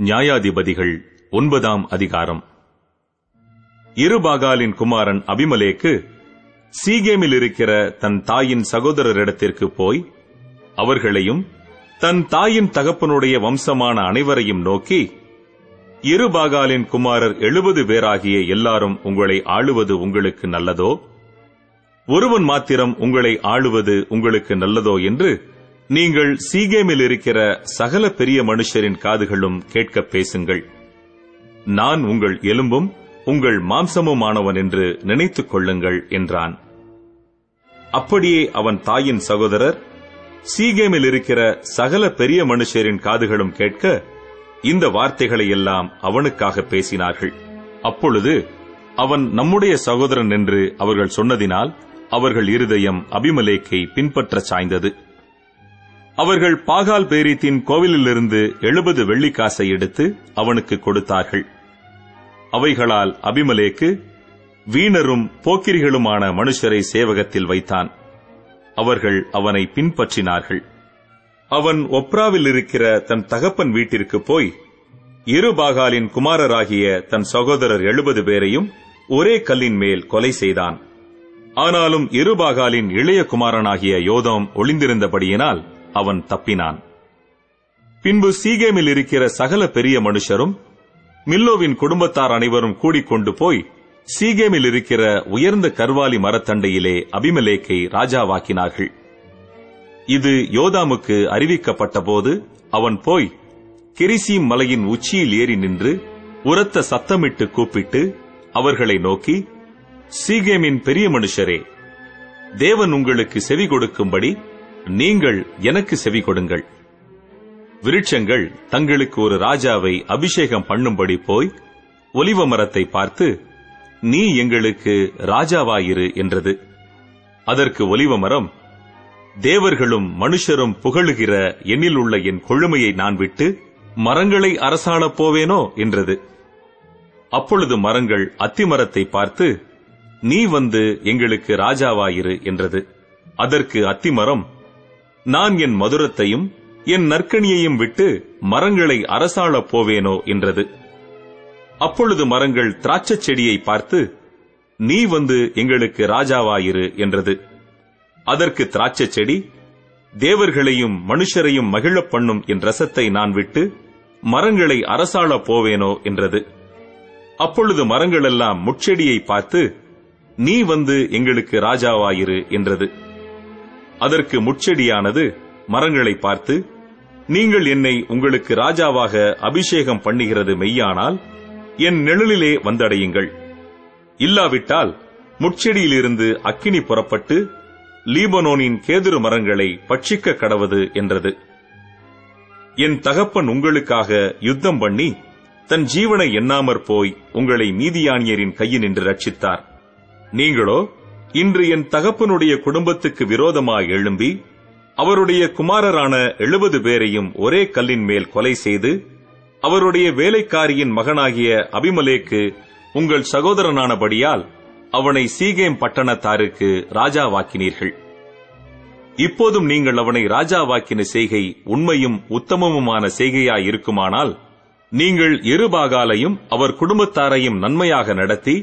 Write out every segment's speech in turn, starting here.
நியாயாதிபதிகள் ஒன்பதாம் அதிகாரம். இருபாகாலின் குமாரன் அபிமலேக்கு சீகேமில் இருக்கிற தன் தாயின் சகோதரரிடத்திற்கு போய் அவர்களையும் தன் தாயின் தகப்பனுடைய வம்சமான அனைவரையும் நோக்கி இருபாகாலின் குமாரர் எழுபது பேராகிய எல்லாரும் உங்களை ஆளுவது உங்களுக்கு நல்லதோ? ஒருவன் மாத்திரம் உங்களை ஆளுவது உங்களுக்கு நல்லதோ? என்று நீங்கள் சீகேமில் இருக்கிற சகல பெரிய மனுஷரின் காதுகளும் கேட்க பேசுங்கள். நான் உங்கள் எலும்பும் உங்கள் மாம்சமுமானவன் என்று நினைத்துக் கொள்ளுங்கள் என்றான். அப்படியே அவன் தாயின் சகோதரர் சீகேமில் இருக்கிற சகல பெரிய மனுஷரின் காதுகளும் கேட்க இந்த வார்த்தைகளை எல்லாம் அவனுக்காக பேசினார்கள். அப்பொழுது அவன் நம்முடைய சகோதரன் என்று அவர்கள் சொன்னதினால் அவர்கள் இருதயம் அபிமலேக்கை பின்பற்றச் சாய்ந்தது. அவர்கள் பாகால் பேரீத்தின் கோவிலிலிருந்து எழுபது வெள்ளிக்காசை எடுத்து அவனுக்கு கொடுத்தார்கள். அவைகளால் அபிமலேக்கு வீணரும் போக்கிரிகளுமான மனுஷரை சேவகத்தில் வைத்தான். அவர்கள் அவனை பின்பற்றினார்கள். அவன் ஒப்ராவில் இருக்கிற தன் தகப்பன் வீட்டிற்கு போய் இருபாகாலின் குமாரராகிய தன் சகோதரர் எழுபது பேரையும் ஒரே கல்லின் மேல் கொலை செய்தான். ஆனாலும் இருபாகாலின் இளைய குமாரனாகிய யோதம் ஒளிந்திருந்தபடியினால் அவன் தப்பினான். பின்பு சீகேமில் இருக்கிற சகல பெரிய மனுஷரும் மில்லோவின் குடும்பத்தார் அனைவரும் கூடிக்கொண்டு போய் சீகேமில் இருக்கிற உயர்ந்த கர்வாலி மரத்தண்டையிலே அபிமலேக்கை ராஜாவாக்கினார்கள். இது யோதாமுக்கு அறிவிக்கப்பட்டபோது அவன் போய் கிரிசீம் மலையின் உச்சியில் ஏறி நின்று உரத்த சத்தமிட்டு கூப்பிட்டு அவர்களை நோக்கி சீகேமின் பெரிய மனுஷரே தேவன் உங்களுக்கு செவி கொடுக்கும்படி நீங்கள் எனக்கு செவி கொடுங்கள். விருட்சங்கள் தங்களுக்கு ஒரு ராஜாவை அபிஷேகம் பண்ணும்படி போய் ஒலிவ மரத்தை பார்த்து நீ எங்களுக்கு ராஜாவாயிரு என்றது. அதற்கு ஒலிவ மரம் தேவர்களும் மனுஷரும் புகழுகிற என்னில் உள்ள என் கொழுமையை நான் விட்டு மரங்களை அரசாணப் போவேனோ என்றது. அப்பொழுது மரங்கள் அத்திமரத்தை பார்த்து நீ வந்து எங்களுக்கு ராஜாவாயிரு என்றது. அதற்கு அத்திமரம் நான் என் மதுரத்தையும் என் நற்கனியையும் விட்டு மரங்களை அரசாளப் போவேனோ என்றது. அப்பொழுது மரங்கள் திராட்சச் செடியை பார்த்து நீ வந்து எங்களுக்கு ராஜாவாயிரு என்றது. அதற்கு திராட்சச் செடி தேவர்களையும் மனுஷரையும் மகிழப் பண்ணும் என் ரசத்தை நான் விட்டு மரங்களை அரசாளப் போவேனோ என்றது. அப்பொழுது மரங்களெல்லாம் முட்செடியை பார்த்து நீ வந்து எங்களுக்கு ராஜாவாயிரு என்றது. அதற்கு முட்செடியானது. மரங்களை பார்த்து நீங்கள் என்னை உங்களுக்கு ராஜாவாக அபிஷேகம் பண்ணுகிறது மெய்யானால் என் நிழலிலே வந்தடையுங்கள். இல்லாவிட்டால் முட்செடியிலிருந்து அக்கினி புறப்பட்டு லீபனோனின் கேதுரு மரங்களை பட்சிக்க கடவது என்றது. என் தகப்பன் உங்களுக்காக யுத்தம் பண்ணி தன் ஜீவனை எண்ணாமற் போய் உங்களை மீதியானியரின் கையில் நின்று ரட்சித்தார். நீங்களோ இன்று என் தகப்பனுடைய குடும்பத்துக்கு விரோதமாய் எழும்பி அவருடைய குமாரரான எழுபது பேரையும் ஒரே கல்லின் மேல் கொலை செய்து அவருடைய வேலைக்காரியின் மகனாகிய அபிமலேக்கு உங்கள் சகோதரனானபடியால் அவனை சீகேம் பட்டணத்தாருக்கு ராஜாவாக்கினீர்கள். இப்போதும் நீங்கள் அவனை ராஜாவாக்கின செய்கை உண்மையும் உத்தமமுமான செய்கையாயிருக்குமானால் நீங்கள் இருபாகாலையும் அவர் குடும்பத்தாரையும் நன்மையாக நடத்தி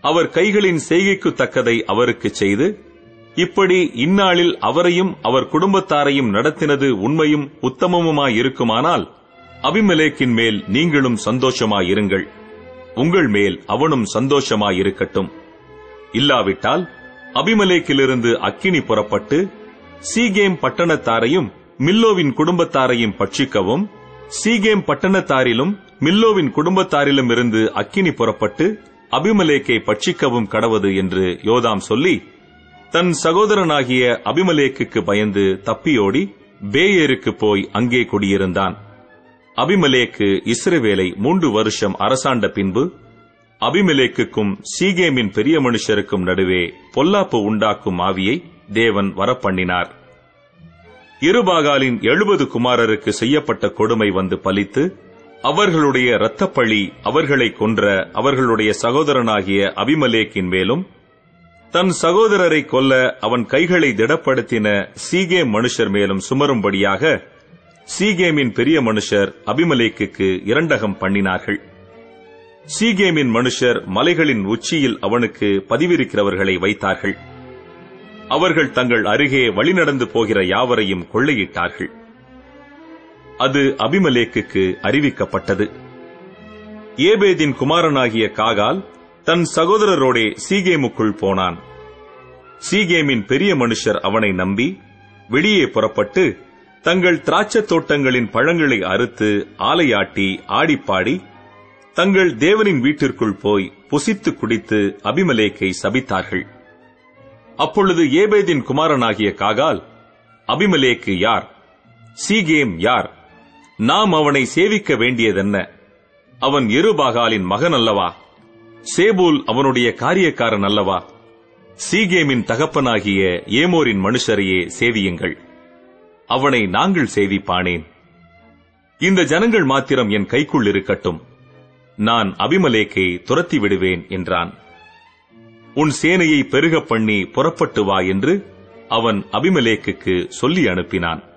அவர் கைகளின் செய்கைக்கு தக்கதை அவருக்கு செய்து இப்படி இந்நாளில் அவரையும் அவர் குடும்பத்தாரையும் நடத்தினது உண்மையும் உத்தமமுமாயிருக்குமானால் அபிமலேக்கின் மேல் நீங்களும் சந்தோஷமாயிருங்கள். உங்கள் மேல் அவனும் சந்தோஷமாயிருக்கட்டும். இல்லாவிட்டால் அபிமலேக்கிலிருந்து அக்கினி புறப்பட்டு சீகேம் பட்டணத்தாரையும் மில்லோவின் குடும்பத்தாரையும் பட்சிக்கவும் சீகேம் பட்டணத்தாரிலும் மில்லோவின் குடும்பத்தாரிலும் இருந்து அக்கினி புறப்பட்டு அபிமலேக்கை பட்சிக்கவும் கடவது என்று யோதாம் சொல்லி தன் சகோதரனாகிய அபிமலேக்குக்கு பயந்து தப்பியோடி பேயேருக்கு போய் அங்கே குடியிருந்தான். அபிமலேக்கு இஸ்ரவேலை மூன்று வருஷம் அரசாண்ட பின்பு அபிமலேக்குக்கும் சீகேமின் பெரிய மனுஷருக்கும் நடுவே பொல்லாப்பு உண்டாக்கும் ஆவியை தேவன் வரப்பண்ணினார். இருபாகாலின் எழுபது குமாரருக்கு செய்யப்பட்ட கொடுமை வந்து பலித்து அவர்களுடைய இரத்தப்பழி அவர்களை கொன்ற அவர்களுடைய சகோதரனாகிய அபிமலேக்கின் மேலும் தன் சகோதரரை கொல்ல அவன் கைகளை திடப்படுத்தின சீகேம் மனுஷர் மேலும் சுமரும்படியாக சீகேமின் பெரிய மனுஷர் அபிமலேக்குக்கு இரண்டகம் பண்ணினார்கள். சீகேமின் மனுஷர் மலைகளின் உச்சியில் அவனுக்கு பதிவிருக்கிறவர்களை வைத்தார்கள். அவர்கள் தங்கள் அருகே வழிநடந்து போகிற யாவரையும் கொள்ளையிட்டார்கள். அது அபிமலேக்குக்கு அறிவிக்கப்பட்டது. ஏபேதின் குமாரனாகிய காகால் தன் சகோதரரோடே சீகேமுக்குள் போனான். சீகேமின் பெரிய மனுஷர் அவனை நம்பி வெளியே புறப்பட்டு தங்கள் திராட்சத் தோட்டங்களின் பழங்களை அறுத்து ஆலையாட்டி ஆடிப்பாடி தங்கள் தேவனின் வீட்டிற்குள் போய் புசித்து குடித்து அபிமலேக்கை சபித்தார்கள். அப்பொழுது ஏபேதின் குமாரனாகிய காகால் அபிமலேக்கு யார்? சீகேம் யார்? நாம் அவனை சேவிக்க வேண்டியதென்ன? அவன் எருபாகாலின் மகன் அல்லவா? சேபூல் அவனுடைய காரியக்காரன் அல்லவா? சீகேமின் தகப்பனாகிய ஏமோரின் மனுஷரையே சேவியுங்கள். அவனை நாங்கள் சேவிப்பானேன். இந்த ஜனங்கள் மாத்திரம் என் கைக்குள் இருக்கட்டும். நான் அபிமலேக்கை துரத்தி விடுவேன் என்றான். உன் சேனையை பெருகப் பண்ணி புறப்பட்டு வா என்று அவன் அபிமலேக்குக்கு சொல்லி அனுப்பினான்.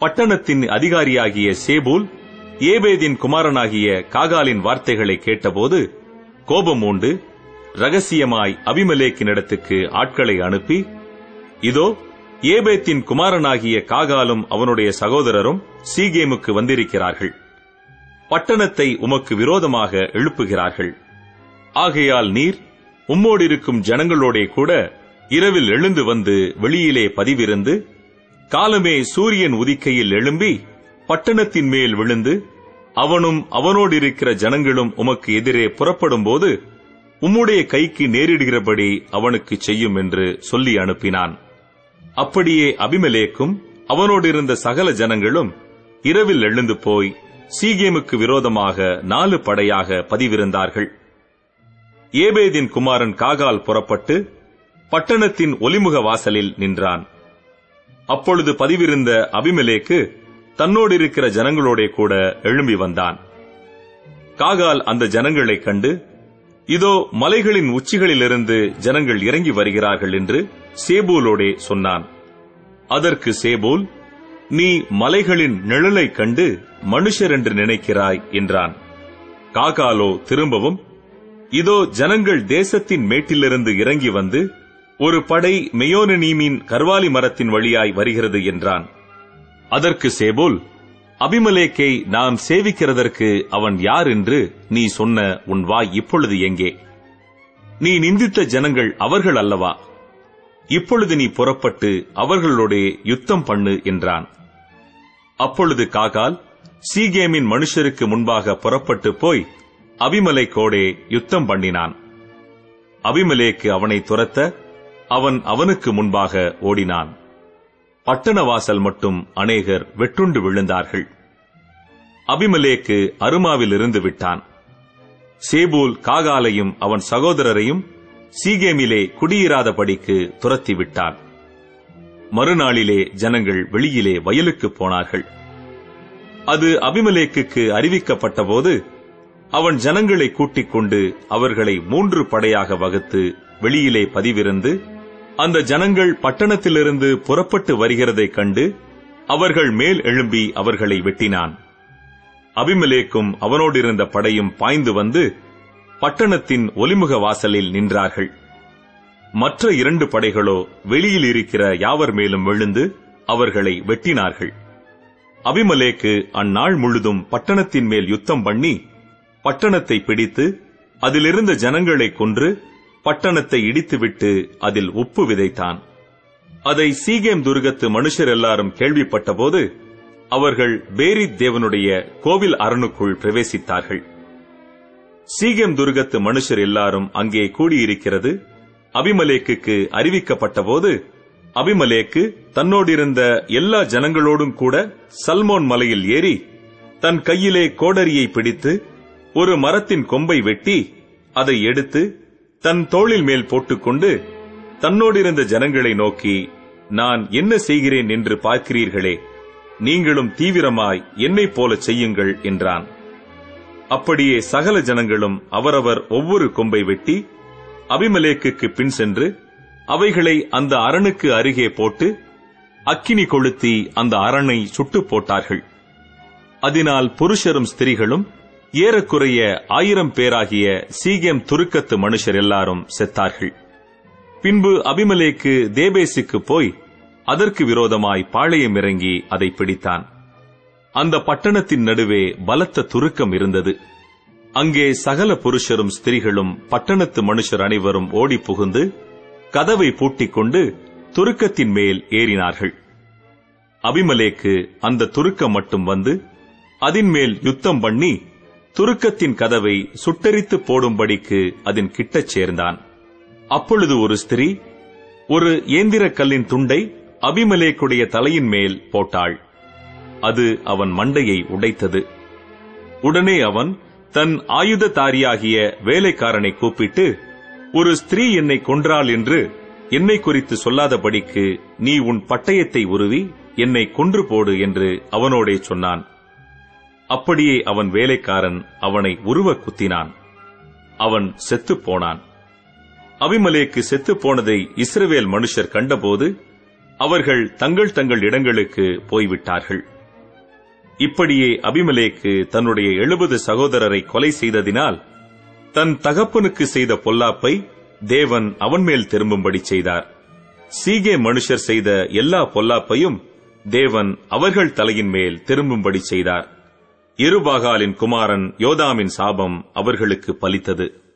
பட்டணத்தின் அதிகாரியாகிய சேபூல் ஏபேதின் குமாரனாகிய காகாலின் வார்த்தைகளை கேட்டபோது கோபம் உண்டு ரகசியமாய் அபிமலேக்கினிடத்துக்கு ஆட்களை அனுப்பி இதோ ஏபேத்தின் குமாரனாகிய காகாலும் அவனுடைய சகோதரரும் சீகேமுக்கு வந்திருக்கிறார்கள். பட்டணத்தை உமக்கு விரோதமாக எழுப்புகிறார்கள். ஆகையால் நீர் உம்மோடிருக்கும் ஜனங்களோடே கூட இரவில் எழுந்து வந்து வெளியிலே பதிவிருந்து காலமே சூரியன் உதிக்கையில் எழும்பி பட்டணத்தின் மேல் விழுந்து அவனும் அவனோடிருக்கிற ஜனங்களும் உமக்கு எதிரே புறப்படும்போது உம்முடைய கைக்கு நேரிடுகிறபடி அவனுக்கு செய்யும் என்று சொல்லி அனுப்பினான். அப்படியே அபிமலேக்கும் அவனோடிருந்த சகல ஜனங்களும் இரவில் எழுந்து போய் சீகேமுக்கு விரோதமாக நாலு படையாக பதிவிருந்தார்கள். ஏபேதின் குமாரன் காகால் புறப்பட்டு பட்டணத்தின் ஒலிமுக வாசலில் நின்றான். அப்பொழுது பதிவிருந்த அபிமலேக்கு தன்னோடு இருக்கிற ஜனங்களோடே கூட எழும்பி வந்தான். காகால் அந்த ஜனங்களைக் கண்டு இதோ மலைகளின் உச்சிகளிலிருந்து ஜனங்கள் இறங்கி வருகிறார்கள் என்று சேபூலோடே சொன்னான். அதற்கு சேபூல் நீ மலைகளின் நிழலைக் கண்டு மனுஷர் என்று நினைக்கிறாய் என்றான். காகாலோ திரும்பவும் இதோ ஜனங்கள் தேசத்தின் மேட்டிலிருந்து இறங்கி வந்து ஒரு படை மெயோனீமின் கர்வாலி மரத்தின் வழியாய் வருகிறது என்றான். அதற்கு சேபோல் அபிமலேக்கை நாம் சேவிக்கிறதற்கு அவன் யார் என்று நீ சொன்ன உன் வாய் இப்பொழுது எங்கே? நீ நிந்தித்த ஜனங்கள் அவர்கள் அல்லவா? இப்பொழுது நீ புறப்பட்டு அவர்களோடே யுத்தம் பண்ணு என்றான். அப்பொழுது காகால் சீகேமின் மனுஷருக்கு முன்பாக புறப்பட்டு போய் அபிமலைக்கோடே யுத்தம் பண்ணினான். அபிமலேக்கு அவனை துரத்த அவன் அவனுக்கு முன்பாக ஓடினான். பட்டணவாசல் மட்டும் அநேகர் வெட்டுண்டு விழுந்தார்கள். அபிமலேக்கு அருமாவில் இருந்து விட்டான். சேபூல் காகாலையும் அவன் சகோதரரையும் சீகேமிலே குடியிராதபடிக்கு துரத்தி விட்டான். மறுநாளிலே ஜனங்கள் வெளியிலே வயலுக்கு போனார்கள். அது அபிமலேக்குக்கு அறிவிக்கப்பட்டபோது அவன் ஜனங்களை கூட்டிக் கொண்டு அவர்களை மூன்று படையாக வகுத்து வெளியிலே பதிவிருந்து அந்த ஜனங்கள் பட்டணத்திலிருந்து புறப்பட்டு வருகிறதைக் கண்டு அவர்கள் மேல் எழும்பி அவர்களை வெட்டினான். அபிமலேக்கும் அவனோடிருந்த படையும் பாய்ந்து வந்து பட்டணத்தின் ஒலிமுக வாசலில் நின்றார்கள். மற்ற இரண்டு படைகளோ வெளியில் இருக்கிற யாவர் மேலும் விழுந்து அவர்களை வெட்டினார்கள். அபிமலேக்கு அந்நாள் முழுதும் பட்டணத்தின் மேல் யுத்தம் பண்ணி பட்டணத்தை பிடித்து அதிலிருந்த ஜனங்களை கொன்று பட்டணத்தை இடித்துவிட்டு அதில் உப்பு விதைத்தான். அதை சீகேம் துர்கத்து மனுஷர் எல்லாரும் கேள்விப்பட்டபோது அவர்கள் பேரித் தேவனுடைய கோவில் அரணுக்குள் பிரவேசித்தார்கள். சீகேம் துர்கத்து மனுஷர் எல்லாரும் அங்கே கூடியிருக்கிறது அபிமலேக்குக்கு அறிவிக்கப்பட்டபோது அபிமலேக்கு தன்னோடிருந்த எல்லா ஜனங்களோடும் கூட சல்மோன் மலையில் ஏறி தன் கையிலே கோடரியை பிடித்து ஒரு மரத்தின் கொம்பை வெட்டி அதை எடுத்து தன் தோளில் மேல் போட்டுக்கொண்டு தன்னோடிருந்த ஜனங்களை நோக்கி நான் என்ன செய்கிறேன் என்று பார்க்கிறீர்களே நீங்களும் தீவிரமாய் என்னைப் போல செய்யுங்கள் என்றான். அப்படியே சகல ஜனங்களும் அவரவர் ஒவ்வொரு கொம்பை வெட்டி அபிமலேக்கு பின் சென்று அவைகளை அந்த அரணுக்கு அருகே போட்டு அக்கினி கொளுத்தி அந்த அரணை சுட்டுப் போட்டார்கள். அதனால் புருஷரும் ஸ்திரீகளும் ஏறக்குறைய ஆயிரம் பேராகிய சீகேம் துருக்கத்து மனுஷர் எல்லாரும் செத்தார்கள். பின்பு அபிமலேக்கு தேபேசிக்கு போய் அதற்கு விரோதமாய் பாளையம் இறங்கி அதை பிடித்தான். அந்த பட்டணத்தின் நடுவே பலத்த துருக்கம் இருந்தது. அங்கே சகல புருஷரும் ஸ்திரீகளும் பட்டணத்து மனுஷர் அனைவரும் ஓடி புகுந்து கதவை பூட்டிக் கொண்டு துருக்கத்தின் மேல் ஏறினார்கள். அபிமலேக்கு அந்த துருக்கம் மட்டும் வந்து அதின் மேல் யுத்தம் பண்ணி துருக்கத்தின் கதவை சுட்டரித்து போடும்படிக்கு அதன் கிட்டச் சேர்ந்தான். அப்பொழுது ஒரு ஸ்திரீ ஒரு ஏந்திர கல்லின் துண்டை அபிமலேக்குடைய தலையின் மேல் போட்டாள். அது அவன் மண்டையை உடைத்தது. உடனே அவன் தன் ஆயுததாரியாகிய வேலைக்காரனை கூப்பிட்டு ஒரு ஸ்திரீ என்னை கொன்றாள் என்று என்னை குறித்து சொல்லாதபடிக்கு நீ உன் பட்டயத்தை உருவி என்னை கொன்று போடு என்று அவனோடே சொன்னான். அப்படியே அவன் வேலைக்காரன் அவனை உருவ குத்தினான். அவன் செத்துப் போனான். அபிமலேக்கு செத்துப் போனதை இஸ்ரவேல் மனுஷர் கண்டபோது அவர்கள் தங்கள் தங்கள் இடங்களுக்கு போய்விட்டார்கள். இப்படியே அபிமலேக்கு தன்னுடைய எழுபது சகோதரரை கொலை செய்ததினால் தன் தகப்பனுக்கு செய்த பொல்லாப்பை தேவன் அவன் மேல் திரும்பும்படி செய்தார். சீகே மனுஷர் செய்த எல்லா பொல்லாப்பையும் தேவன் அவர்கள் தலையின் மேல் திரும்பும்படி செய்தார். இருபாகாலின் குமாரன் யோதாமின் சாபம் அவர்களுக்கு பலித்தது.